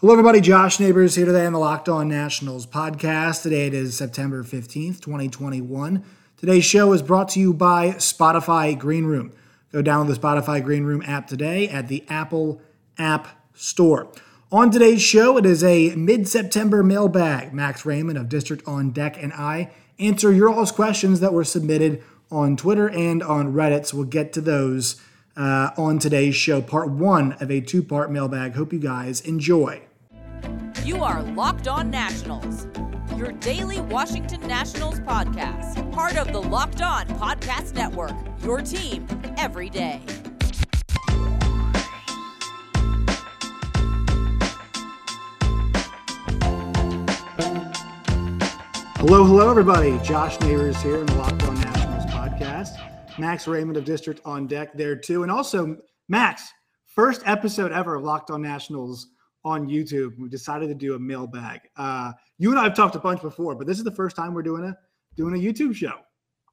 Hello, everybody. Josh Neighbors here today on the Locked On Nationals podcast. Today it is September 15th, 2021. Today's show is brought to you by Spotify Green Room. Go download the Spotify Green Room app today at the Apple App Store. On today's show, it is a mid September mailbag. Max Raymond of District on Deck and I answer your all's questions that were submitted on Twitter and on Reddit. So we'll get to those uh, on today's show, part one of a two part mailbag. Hope you guys enjoy. You are Locked On Nationals, your daily Washington Nationals podcast, part of the Locked On Podcast Network, your team every day. Hello, hello, everybody. Josh Neighbors here in the Locked On Nationals podcast. Max Raymond of District on deck there too. And also, Max, first episode ever of Locked On Nationals on YouTube. We decided to do a mailbag. Uh, you and I have talked a bunch before, but this is the first time we're doing a doing a YouTube show.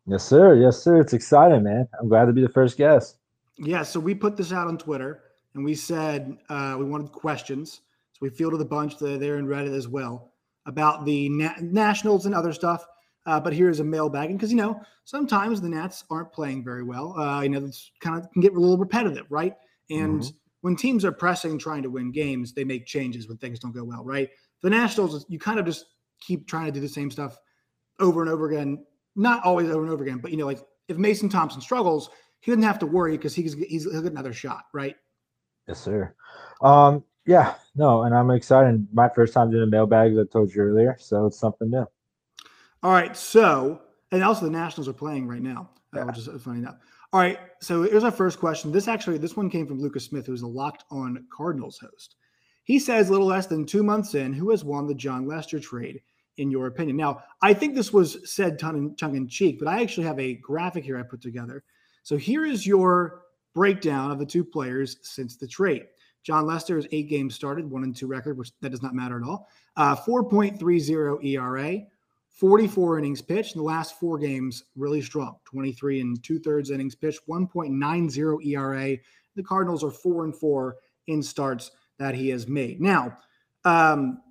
Yes, sir. Yes, sir. It's exciting, man. I'm glad to be the first guest. Yeah. So we put this out on Twitter and we said uh, we wanted questions. So we fielded a bunch there in Reddit as well about the na- Nationals and other stuff. Uh, but here's a mailbag, and because you know sometimes the Nats aren't playing very well. Uh, you know, it's kind of can get a little repetitive, right? And mm-hmm. When teams are pressing, trying to win games, they make changes when things don't go well, right? The Nationals, you kind of just keep trying to do the same stuff over and over again. Not always over and over again, but you know, like if Mason Thompson struggles, he doesn't have to worry because he's, he's he'll get another shot, right? Yes, sir. Um, yeah, no, and I'm excited. My first time doing a mailbag, as I told you earlier, so it's something new. All right, so and also the Nationals are playing right now, uh, yeah. which is funny enough. All right, so here's our first question. This actually, this one came from Lucas Smith, who's a Locked On Cardinals host. He says, little less than two months in, who has won the Jon Lester trade, in your opinion? Now, I think this was said tongue in cheek, but I actually have a graphic here I put together. So here is your breakdown of the two players since the trade. Jon Lester is eight games started, one and two record, which that does not matter at all. Uh, 4.30 ERA, 44 innings pitched. In the last four games, really strong. 23 and two thirds innings pitched, 1.90 ERA. The Cardinals are four and four in starts that he has made. Now, um,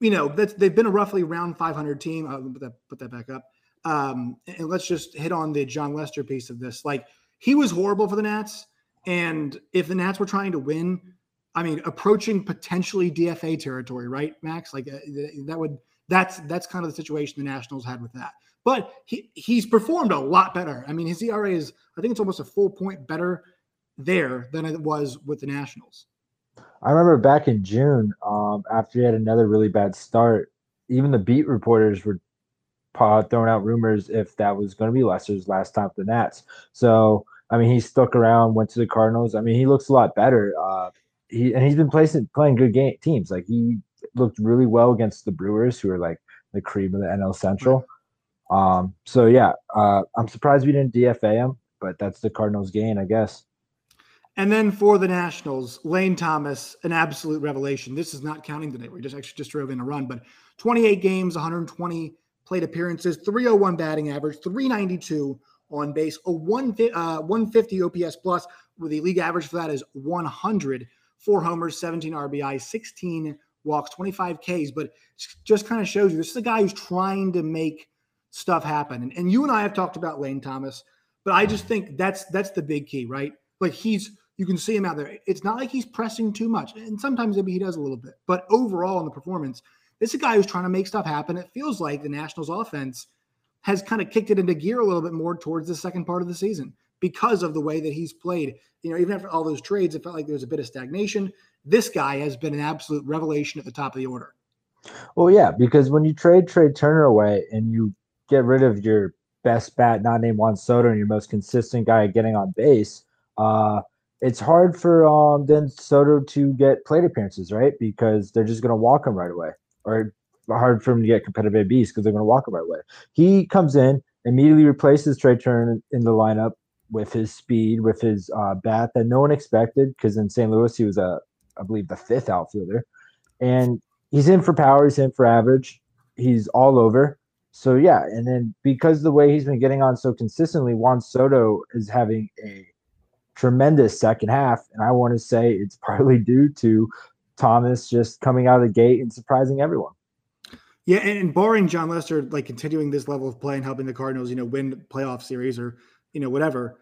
you know, they've been a roughly around 500 team. I'll put that, put that back up. Um, and let's just hit on the Jon Lester piece of this. Like, he was horrible for the Nats. And if the Nats were trying to win, I mean, approaching potentially DFA territory, right, Max? Like uh, that would that's that's kind of the situation the Nationals had with that. But he he's performed a lot better. I mean, his ERA is I think it's almost a full point better there than it was with the Nationals. I remember back in June, um, after he had another really bad start, even the beat reporters were throwing out rumors if that was going to be Lester's last time for the Nats. So I mean, he stuck around, went to the Cardinals. I mean, he looks a lot better. Uh, he and he's been playing playing good game teams. Like he looked really well against the Brewers, who are like the cream of the NL Central. Um, so yeah, uh, I'm surprised we didn't DFA him, but that's the Cardinals' gain, I guess. And then for the Nationals, Lane Thomas, an absolute revelation. This is not counting the today. We just actually just drove in a run, but 28 games, 120 plate appearances, 301 batting average, 392 on base, a one, uh, 150 OPS plus, with the league average for that is 100. Four homers, 17 RBI, 16 walks, 25 Ks. But just kind of shows you this is a guy who's trying to make stuff happen. And, and you and I have talked about Lane Thomas, but I just think that's that's the big key, right? Like he's you can see him out there. It's not like he's pressing too much, and sometimes maybe he does a little bit. But overall, in the performance, this is a guy who's trying to make stuff happen. It feels like the Nationals' offense has kind of kicked it into gear a little bit more towards the second part of the season because of the way that he's played. You know, even after all those trades, it felt like there was a bit of stagnation. This guy has been an absolute revelation at the top of the order. Well, yeah, because when you trade Trea Turner away and you get rid of your best bat, not named Juan Soto, and your most consistent guy getting on base, uh, it's hard for um, then Soto to get plate appearances, right? Because they're just going to walk him right away, or hard for him to get competitive ABs because they're going to walk him right away. He comes in, immediately replaces Trea Turner in the lineup with his speed, with his uh, bat that no one expected because in St. Louis he was a, I believe, the fifth outfielder, and he's in for power, he's in for average, he's all over. So yeah, and then because the way he's been getting on so consistently, Juan Soto is having a tremendous second half, and I want to say it's partly due to Thomas just coming out of the gate and surprising everyone. Yeah, and, and barring Jon Lester like continuing this level of play and helping the Cardinals, you know, win playoff series or you know whatever,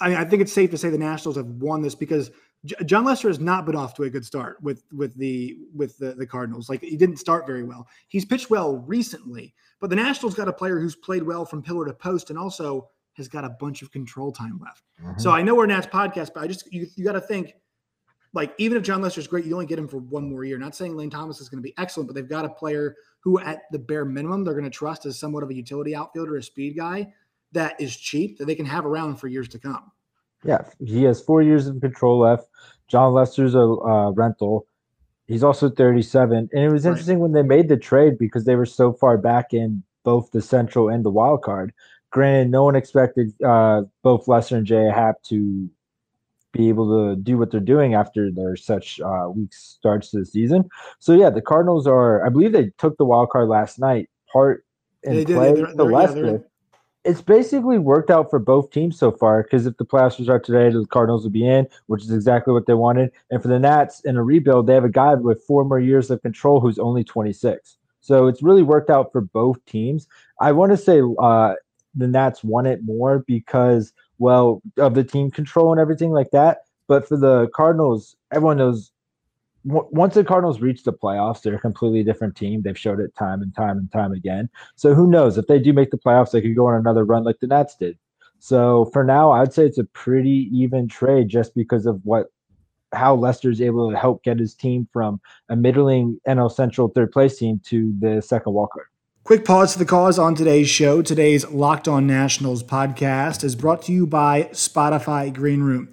I, I think it's safe to say the Nationals have won this because J- Jon Lester has not been off to a good start with with the with the, the Cardinals. Like he didn't start very well. He's pitched well recently, but the Nationals got a player who's played well from pillar to post and also has got a bunch of control time left. Mm-hmm. So I know we're Nats podcast, but I just you, you got to think like even if Jon Lester's great, you only get him for one more year. Not saying Lane Thomas is going to be excellent, but they've got a player who, at the bare minimum, they're going to trust as somewhat of a utility outfielder, a speed guy that is cheap that they can have around for years to come. Yeah, he has four years of control left. Jon Lester's a uh, rental. He's also 37. And it was interesting right. when they made the trade because they were so far back in both the Central and the wild card. Granted, no one expected uh, both Lester and J.A. Happ to be able to do what they're doing after their such uh, weak starts to the season. So yeah, the Cardinals are. I believe they took the wild card last night. Part in they play did, the Lester. Yeah, it's basically worked out for both teams so far because if the playoffs start today, the Cardinals would be in, which is exactly what they wanted. And for the Nats in a rebuild, they have a guy with four more years of control who's only 26. So it's really worked out for both teams. I want to say uh, the Nats won it more because, well, of the team control and everything like that. But for the Cardinals, everyone knows once the Cardinals reach the playoffs, they're a completely different team. They've showed it time and time and time again. So who knows if they do make the playoffs, they could go on another run like the Nats did. So for now, I'd say it's a pretty even trade just because of what how Lester's able to help get his team from a middling NL Central third place team to the second wildcard. Quick pause for the cause on today's show. Today's Locked On Nationals podcast is brought to you by Spotify Green Room.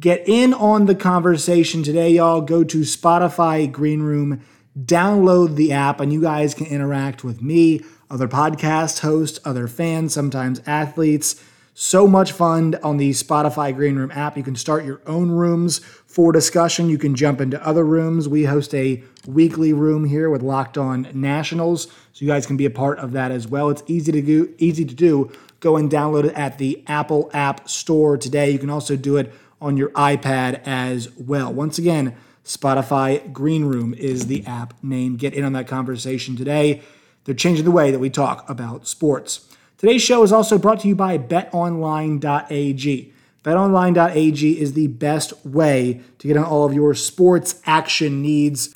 Get in on the conversation today, y'all. Go to Spotify Green Room, download the app, and you guys can interact with me, other podcast hosts, other fans, sometimes athletes. So much fun on the Spotify Green Room app. You can start your own rooms for discussion. You can jump into other rooms. We host a weekly room here with Locked On Nationals, so you guys can be a part of that as well. It's easy to do. Easy to do. Go and download it at the Apple App Store today. You can also do it on your iPad as well. Once again, Spotify Green Room is the app name. Get in on that conversation today. They're changing the way that we talk about sports. Today's show is also brought to you by betonline.ag. BetOnline.ag is the best way to get on all of your sports action needs.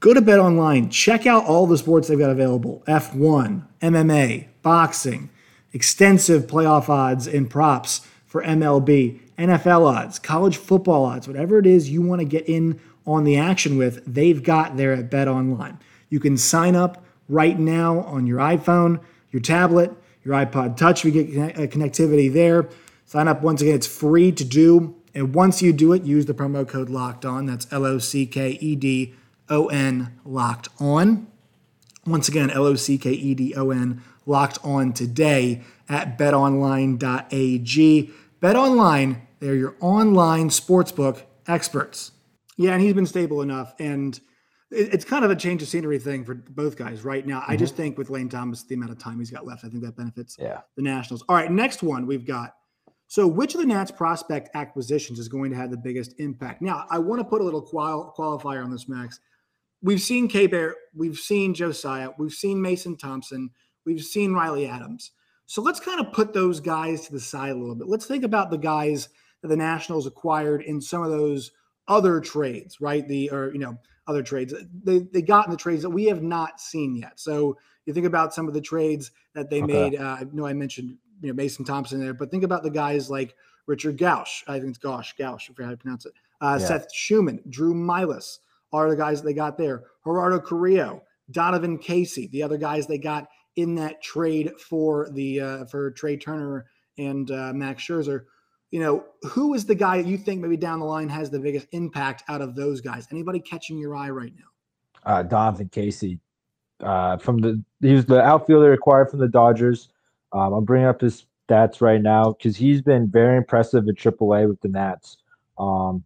Go to BetOnline, check out all the sports they've got available F1, MMA, boxing, extensive playoff odds and props for MLB. NFL odds, college football odds, whatever it is you want to get in on the action with, they've got there at Bet Online. You can sign up right now on your iPhone, your tablet, your iPod Touch. We get uh, connectivity there. Sign up once again, it's free to do. And once you do it, use the promo code locked on. That's L O C K E D O N locked on. Once again, L O C K E D O N locked on today at betonline.ag. BetOnline, they're your online sportsbook experts. Yeah, and he's been stable enough. And it's kind of a change of scenery thing for both guys right now. Mm-hmm. I just think with Lane Thomas, the amount of time he's got left, I think that benefits yeah. the Nationals. All right, next one we've got. So, which of the Nats prospect acquisitions is going to have the biggest impact? Now, I want to put a little qual- qualifier on this, Max. We've seen Keibert, we've seen Josiah, we've seen Mason Thompson, we've seen Riley Adams. So let's kind of put those guys to the side a little bit. Let's think about the guys that the Nationals acquired in some of those other trades, right? The or you know other trades they they got in the trades that we have not seen yet. So you think about some of the trades that they okay. made. Uh, I know I mentioned you know Mason Thompson there, but think about the guys like Richard Guasch. I think it's Gausch, Gausch, if I how to pronounce it. Uh, yeah. Seth Shuman, Drew Millas are the guys that they got there. Gerardo Carrillo, Donovan Casey, the other guys they got in that trade for the uh, for Trea Turner and uh, Max Scherzer. You know, who is the guy that you think maybe down the line has the biggest impact out of those guys? Anybody catching your eye right now? Uh, Donovan Casey, uh, from the he was the outfielder acquired from the Dodgers. Um, I'm bringing up his stats right now because he's been very impressive at AAA with the Nats. Um,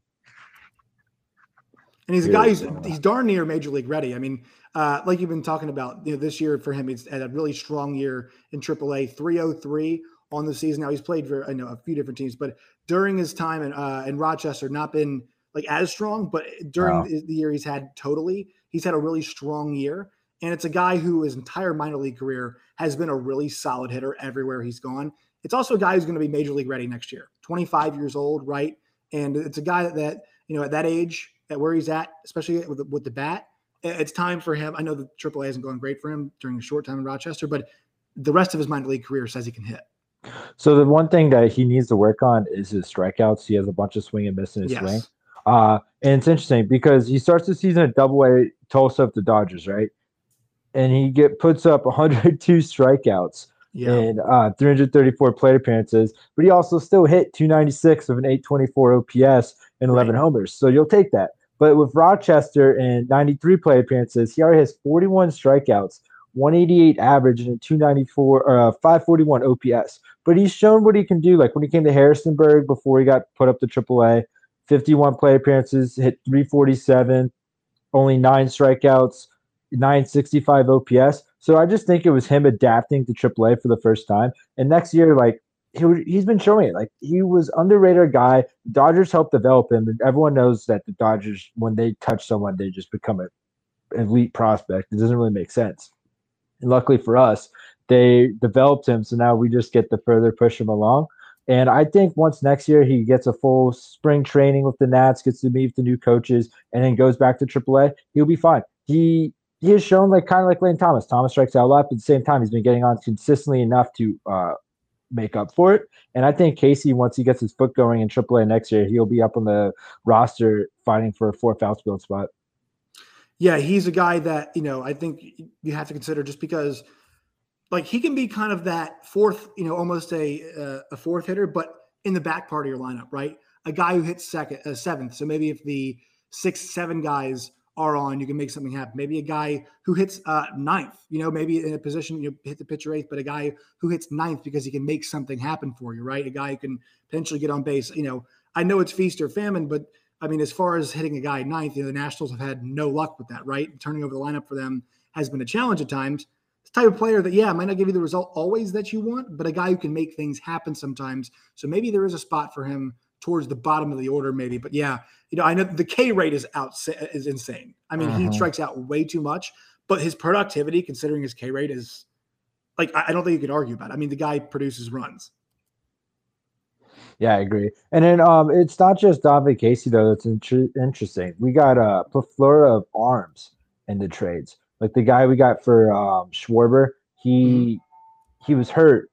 and he's a guy who's he's darn near major league ready. I mean, uh, like you've been talking about, you know, this year for him, he's had a really strong year in AAA, 303 on the season. Now he's played for I know a few different teams, but during his time in uh, in Rochester, not been like as strong, but during wow. the, year he's had totally, he's had a really strong year. And it's a guy who his entire minor league career has been a really solid hitter everywhere he's gone. It's also a guy who's going to be major league ready next year, 25 years old, right? And it's a guy that, that you know, at that age, at where he's at, especially with the, with the bat, it's time for him. I know the AAA isn't going great for him during a short time in Rochester, but the rest of his minor league career says he can hit. So the one thing that he needs to work on is his strikeouts. He has a bunch of swing and miss in his yes. swing. Uh, and it's interesting because he starts the season at Double A Tulsa of the Dodgers, right? And he get puts up 102 strikeouts yeah. in uh, 334 plate appearances, but he also still hit 296 of an 824 OPS and 11 right. homers. So you'll take that. But with Rochester and 93 plate appearances, he already has 41 strikeouts, 188 average, and a 294 uh, 541 OPS. But he's shown what he can do. Like when he came to Harrisburg before he got put up to AAA, 51 play appearances, hit 347, only nine strikeouts, 965 OPS. So I just think it was him adapting to AAA for the first time. And next year, like he he's been showing it. Like he was underrated guy. Dodgers helped develop him, and everyone knows that the Dodgers, when they touch someone, they just become an elite prospect. It doesn't really make sense. And luckily for us, they developed him, so now we just get to further push him along. And I think once next year he gets a full spring training with the Nats, gets to meet the new coaches, and then goes back to AAA, he'll be fine. He he has shown like kind of like Lane Thomas. Thomas strikes out a lot, but at the same time, he's been getting on consistently enough to uh, make up for it. And I think Casey, once he gets his foot going in AAA next year, he'll be up on the roster fighting for a fourth outfield spot. Yeah, he's a guy that you know I think you have to consider just because, like, he can be kind of that fourth, you know, almost a uh, a fourth hitter, but in the back part of your lineup, right? A guy who hits second, uh, seventh. So maybe if the six, seven guys are on, you can make something happen. Maybe a guy who hits uh, ninth, you know, maybe in a position you hit the pitcher eighth, but a guy who hits ninth because he can make something happen for you, right? A guy who can potentially get on base. You know, I know it's feast or famine, but I mean, as far as hitting a guy ninth, you know, the Nationals have had no luck with that, right? Turning over the lineup for them has been a challenge at times. Type of player that, yeah, might not give you the result always that you want, but a guy who can make things happen sometimes. So maybe there is a spot for him towards the bottom of the order, maybe. But yeah, you know, I know the K rate is out is insane. I mean, uh-huh. he strikes out way too much, but his productivity, considering his K rate, is like I don't think you could argue about. It. I mean, the guy produces runs. Yeah, I agree. And then um, it's not just David Casey though. That's in- interesting. We got a uh, plethora of arms in the trades. Like the guy we got for um, Schwarber, he mm-hmm. he was hurt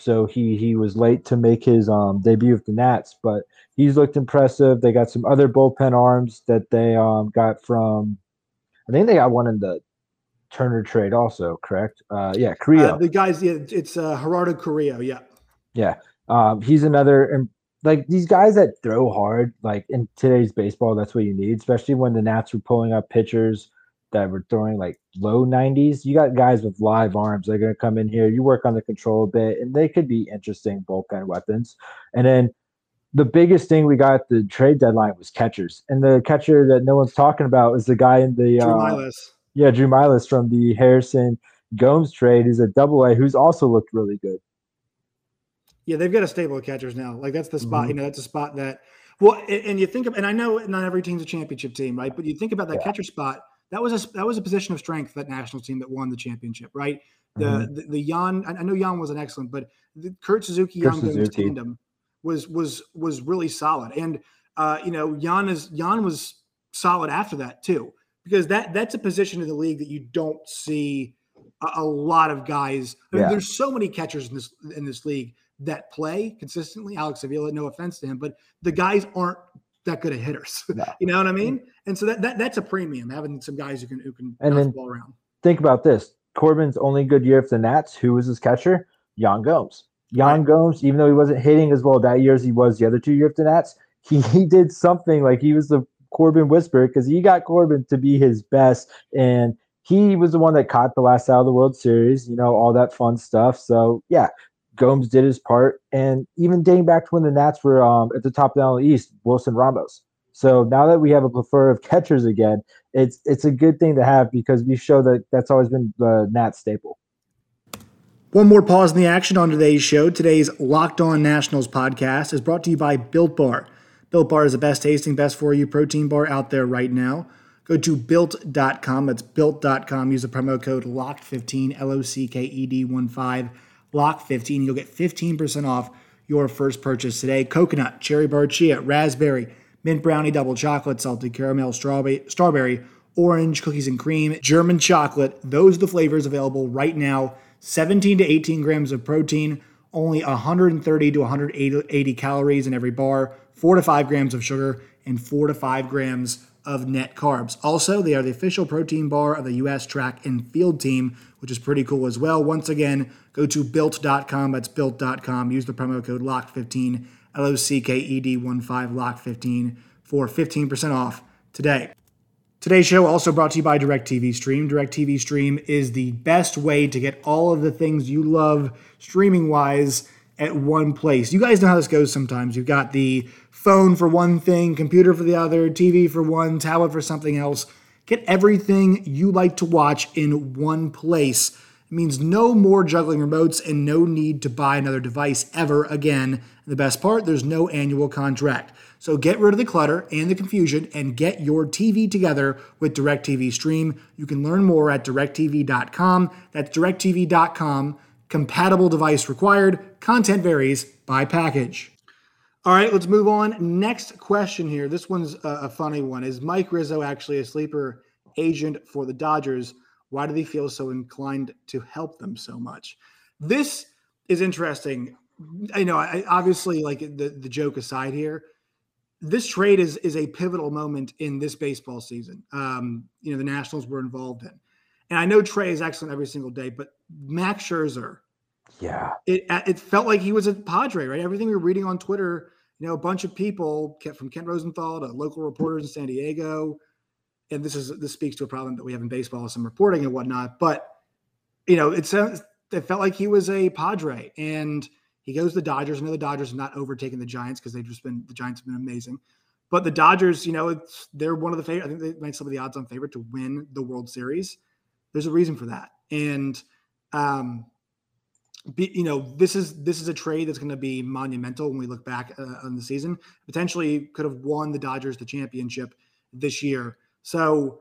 so he he was late to make his um, debut with the Nats, but he's looked impressive. They got some other bullpen arms that they um, got from. I think they got one in the Turner trade also, correct? Uh, yeah, Carrillo. Uh, the guys, yeah, it's uh, Gerardo Carrillo. Yeah, yeah. Um, he's another, and like these guys that throw hard. Like in today's baseball, that's what you need, especially when the Nats were pulling up pitchers that were throwing like low 90s. You got guys with live arms that are going to come in here. You work on the control a bit, and they could be interesting bullpen weapons. And then the biggest thing we got at the trade deadline was catchers. And the catcher that no one's talking about is the guy in the Drew uh, Yeah, Drew Millas from the Harrison Gomes trade. He's a double A who's also looked really good. Yeah, they've got a stable of catchers now. Like that's the spot, mm-hmm. you know, that's a spot that well, and you think of, and I know not every team's a championship team, right? But you think about that yeah. catcher spot that was a that was a position of strength that national team that won the championship, right? The mm-hmm. the, the Yan, I know Yan wasn't excellent, but the Kurt Suzuki Yan tandem was was was really solid, and uh, you know Yan is Yan was solid after that too, because that that's a position in the league that you don't see a, a lot of guys. I mean, yeah. there's so many catchers in this in this league that play consistently. Alex Avila, no offense to him, but the guys aren't that good at hitters. No. you know what I mm. mean? And so that, that that's a premium having some guys who can who can and then the ball around. Think about this: Corbin's only good year for the Nats. Who was his catcher? Yan Gomes. Yan right. Gomes, even though he wasn't hitting as well that year as he was the other two years for the Nats, he, he did something like he was the Corbin whisperer because he got Corbin to be his best, and he was the one that caught the last out of the World Series. You know all that fun stuff. So yeah, Gomes did his part, and even dating back to when the Nats were um, at the top down of the East, Wilson Ramos. So now that we have a plethora of catchers again, it's it's a good thing to have because we show that that's always been the Nats staple. One more pause in the action on today's show. Today's Locked On Nationals podcast is brought to you by Built Bar. Built Bar is the best tasting, best for you protein bar out there right now. Go to built.com. That's built.com. Use the promo code LOCKED15, L O C K E D 1 5, LOCK15. You'll get 15% off your first purchase today. Coconut, cherry bar chia, raspberry, mint brownie, double chocolate, salted caramel, strawberry, strawberry, orange, cookies and cream, German chocolate. Those are the flavors available right now. 17 to 18 grams of protein, only 130 to 180 calories in every bar, 4 to 5 grams of sugar, and 4 to 5 grams of net carbs. Also, they are the official protein bar of the US track and field team, which is pretty cool as well. Once again, go to built.com. That's built.com. Use the promo code LOCK15, L O C K E D 1 5 LOCK15 for 15% off today. Today's show also brought to you by DirecTV Stream. DirecTV Stream is the best way to get all of the things you love streaming wise at one place. You guys know how this goes sometimes. You've got the phone for one thing, computer for the other, TV for one, tablet for something else. Get everything you like to watch in one place. It means no more juggling remotes and no need to buy another device ever again. The best part, there's no annual contract. So get rid of the clutter and the confusion and get your TV together with DirecTV Stream. You can learn more at directv.com. That's directv.com. Compatible device required. Content varies by package. All right, let's move on. Next question here. This one's a, funny one. Is Mike Rizzo actually a sleeper agent for the Dodgers? Why do they feel so inclined to help them so much? This is interesting. I know, I, obviously, like the, the joke aside here, this trade is is a pivotal moment in this baseball season. Um, you know, the Nationals were involved in, and I know Trea is excellent every single day, but Max Scherzer, yeah, it it felt like he was a Padre, right? Everything we were reading on Twitter, you know, a bunch of people kept from Ken Rosenthal to local reporters in San Diego, and this is this speaks to a problem that we have in baseball, some reporting and whatnot. But you know, it sounds it felt like he was a Padre, and he goes to the Dodgers. I know the Dodgers have not overtaken the Giants because they've just been the Giants have been amazing. But the Dodgers, you know, it's they're one of the favorite. I think they might some of the odds on favorite to win the World Series. There's a reason for that, and um, be, you know, this is this is a trade that's going to be monumental when we look back uh, on the season. Potentially could have won the Dodgers the championship this year. So,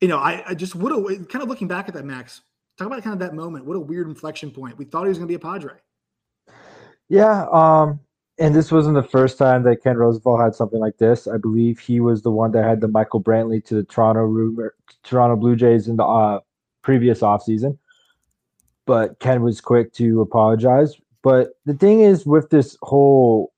you know, I, I just would have kind of looking back at that, Max. Talk about kind of that moment. What a weird inflection point. We thought he was going to be a Padre. Yeah, um, and this wasn't the first time that Ken Rosenthal had something like this. I believe he was the one that had the Michael Brantley to the Toronto rumor, Toronto Blue Jays in the uh, previous offseason. But Ken was quick to apologize. But the thing is with this whole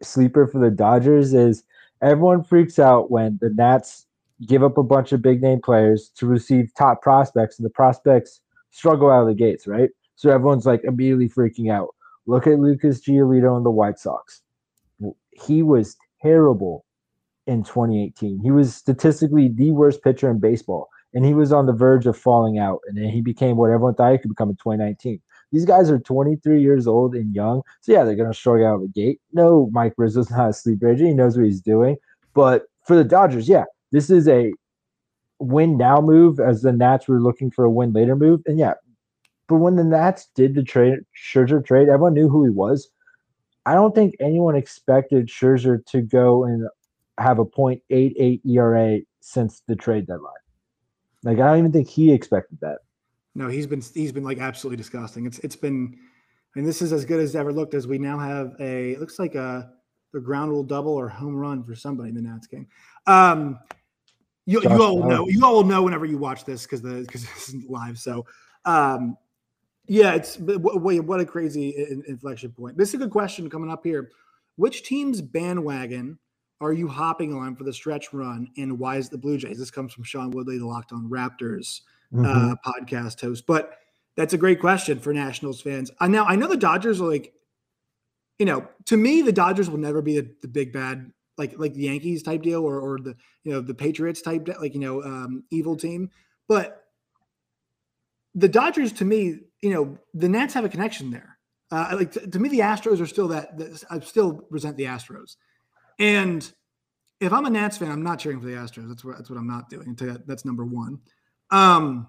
sleeper for the Dodgers is everyone freaks out when the Nats give up a bunch of big name players to receive top prospects, and the prospects struggle out of the gates, right? So everyone's like immediately freaking out. Look at Lucas Giolito and the White Sox. He was terrible in 2018. He was statistically the worst pitcher in baseball, and he was on the verge of falling out. And then he became what everyone thought he could become in 2019. These guys are 23 years old and young, so yeah, they're gonna struggle out of the gate. No, Mike Rizzo's not a sleeper agent. He knows what he's doing. But for the Dodgers, yeah, this is a win now move as the Nats were looking for a win later move. And yeah, but when the Nats did the trade Scherzer trade, everyone knew who he was. I don't think anyone expected Scherzer to go and have a .88 ERA since the trade deadline. Like I don't even think he expected that. No, he's been he's been like absolutely disgusting. It's it's been I mean this is as good as ever looked as we now have a it looks like a the ground rule double or home run for somebody in the Nats game. Um you, you all will know you all will know whenever you watch this because the because this is live. So um yeah, it's wait, what a crazy inflection point. This is a good question coming up here. Which team's bandwagon are you hopping on for the stretch run, and why is the Blue Jays? This comes from Sean Woodley, the Locked On Raptors mm-hmm. uh, podcast host. But that's a great question for Nationals fans. I now I know the Dodgers are like, you know, to me the Dodgers will never be the, the big bad like like the Yankees type deal or or the you know the Patriots type like you know um, evil team, but the Dodgers to me you know, the Nats have a connection there. Uh, like to, to, me, the Astros are still that. I still resent the Astros, and if I'm a Nats fan, I'm not cheering for the Astros. That's what that's what I'm not doing. That's number one. Um,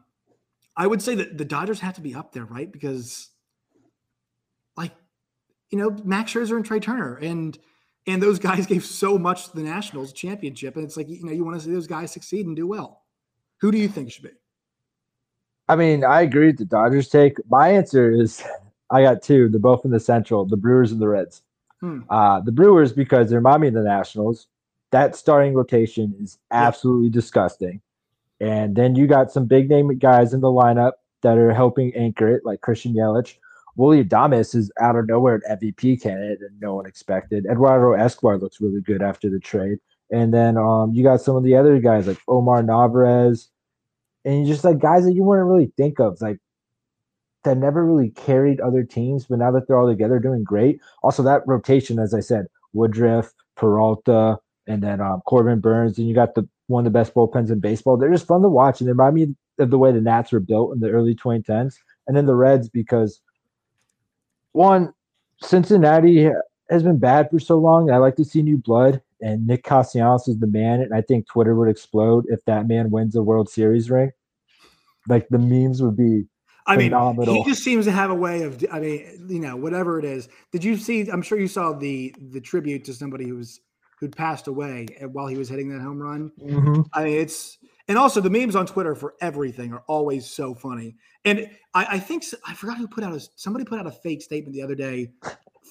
I would say that the Dodgers have to be up there, right? Because, like, you know, Max Scherzer and Trea Turner, and And those guys gave so much to the Nationals championship. And it's like, you know, you want to see those guys succeed and do well. Who do you think should be? I mean, I agree with the Dodgers take. My answer is I got two. They're both in the Central, the Brewers and the Reds. Hmm. Uh, the Brewers, because they remind me of the Nationals. That starting rotation is absolutely yeah. disgusting. And then you got some big name guys in the lineup that are helping anchor it, like Christian Yelich. Willy Adames is out of nowhere an MVP candidate and no one expected. Eduardo Escobar looks really good after the trade. And then um, you got some of the other guys like Omar Narvaez, and just like guys that you wouldn't really think of, like that never really carried other teams, but now that they're all together, doing great. Also, that rotation, as I said, Woodruff, Peralta, and then um, Corbin Burnes, and you got the one of the best bullpens in baseball. They're just fun to watch, and they remind me of the way the Nats were built in the early 2010s, and then the Reds because one, Cincinnati has been bad for so long. I like to see new blood, and Nick Castellanos is the man. And I think Twitter would explode if that man wins a World Series ring. Like the memes would be. I phenomenal. mean, he just seems to have a way of. I mean, you know, whatever it is. Did you see? I'm sure you saw the the tribute to somebody who was who'd passed away while he was hitting that home run. Mm-hmm. I mean, it's and also the memes on Twitter for everything are always so funny. And I, I think I forgot who put out a somebody put out a fake statement the other day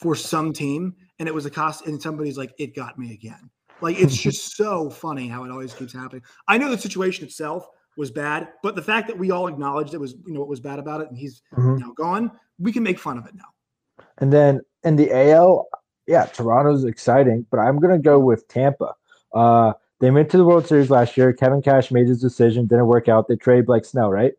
for some team, and it was a cost, and somebody's like, "It got me again." Like it's just so funny how it always keeps happening. I know the situation itself was bad, but the fact that we all acknowledged it was, you know, what was bad about it, and he's mm-hmm. now gone, we can make fun of it now. And then in the AL, yeah, Toronto's exciting, but I'm gonna go with Tampa. Uh, they went to the World Series last year. Kevin Cash made his decision, didn't work out. They traded Blake Snell, right?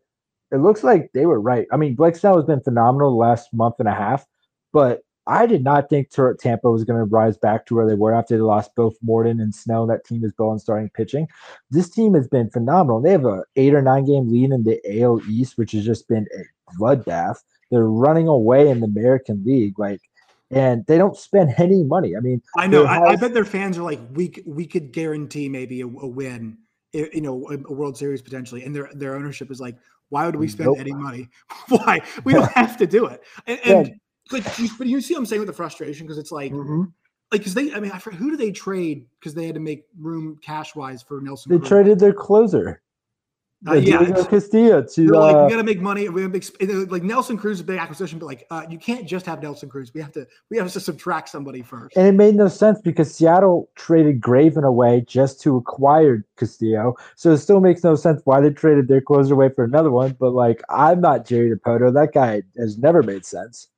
It looks like they were right. I mean, Blake Snell has been phenomenal the last month and a half, but I did not think Tampa was going to rise back to where they were after they lost both Morton and Snell. That team is built starting pitching. This team has been phenomenal. They have a eight or nine game lead in the AL East, which has just been a bloodbath. They're running away in the American League, like, and they don't spend any money. I mean, I know. I, I, bet their fans are like, we we could guarantee maybe a, a win, you know, a, World Series potentially, and their their ownership is like, why would we spend nope. any money? why we don't have to do it, and. and like, you, but you see what I'm saying with the frustration because it's like, mm-hmm. like, because they, I mean, I who do they trade because they had to make room cash wise for Nelson? They Cruz. traded their closer. Uh, yeah, Castillo to like uh, we got to make money. We have make like Nelson Cruz is a big acquisition, but like uh, you can't just have Nelson Cruz. We have to we have to subtract somebody first. And it made no sense because Seattle traded Graveman away just to acquire Castillo, so it still makes no sense why they traded their closer away for another one. But like, I'm not Jerry Dipoto. That guy has never made sense.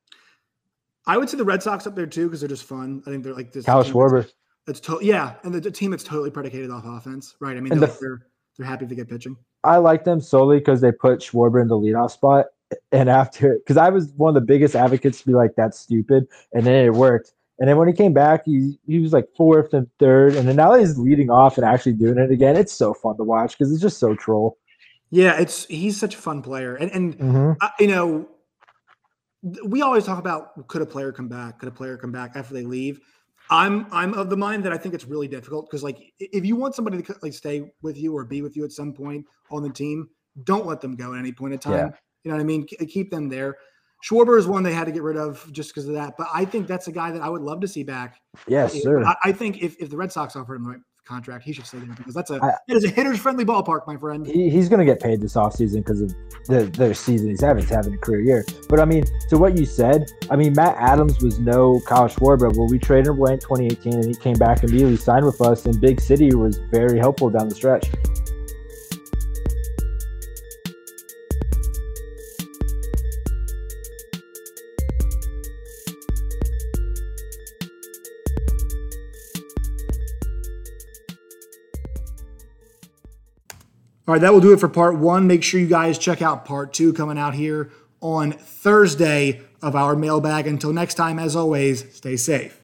I would say the Red Sox up there too because they're just fun. I think they're like this. Kyle Schwarber. It's to- yeah, and the, the, team that's totally predicated off offense, right? I mean, they're, the, they're, they're happy to get pitching. I like them solely because they put Schwarber in the leadoff spot, and after because I was one of the biggest advocates to be like that's stupid, and then it worked. And then when he came back, he he was like fourth and third, and then now he's leading off and actually doing it again. It's so fun to watch because it's just so troll. Yeah, it's he's such a fun player, and and mm-hmm. uh, you know we always talk about could a player come back? Could a player come back after they leave? I'm I'm of the mind that I think it's really difficult because like if you want somebody to like stay with you or be with you at some point on the team, don't let them go at any point in time. Yeah. You know what I mean? Keep them there. Schwarber is one they had to get rid of just because of that, but I think that's a guy that I would love to see back. Yes, sir. I, I think if, if the Red Sox offer him contract. He should stay there because that's a I, it is a hitters friendly ballpark, my friend. He, he's going to get paid this offseason because of the, the season he's having. He's having a career year. But I mean, to what you said, I mean, Matt Adams was no Kyle Schwarber. Well, we traded him away in 2018 and he came back and immediately signed with us. And Big City was very helpful down the stretch. All right, that will do it for part one. Make sure you guys check out part two coming out here on Thursday of our mailbag. Until next time, as always, stay safe.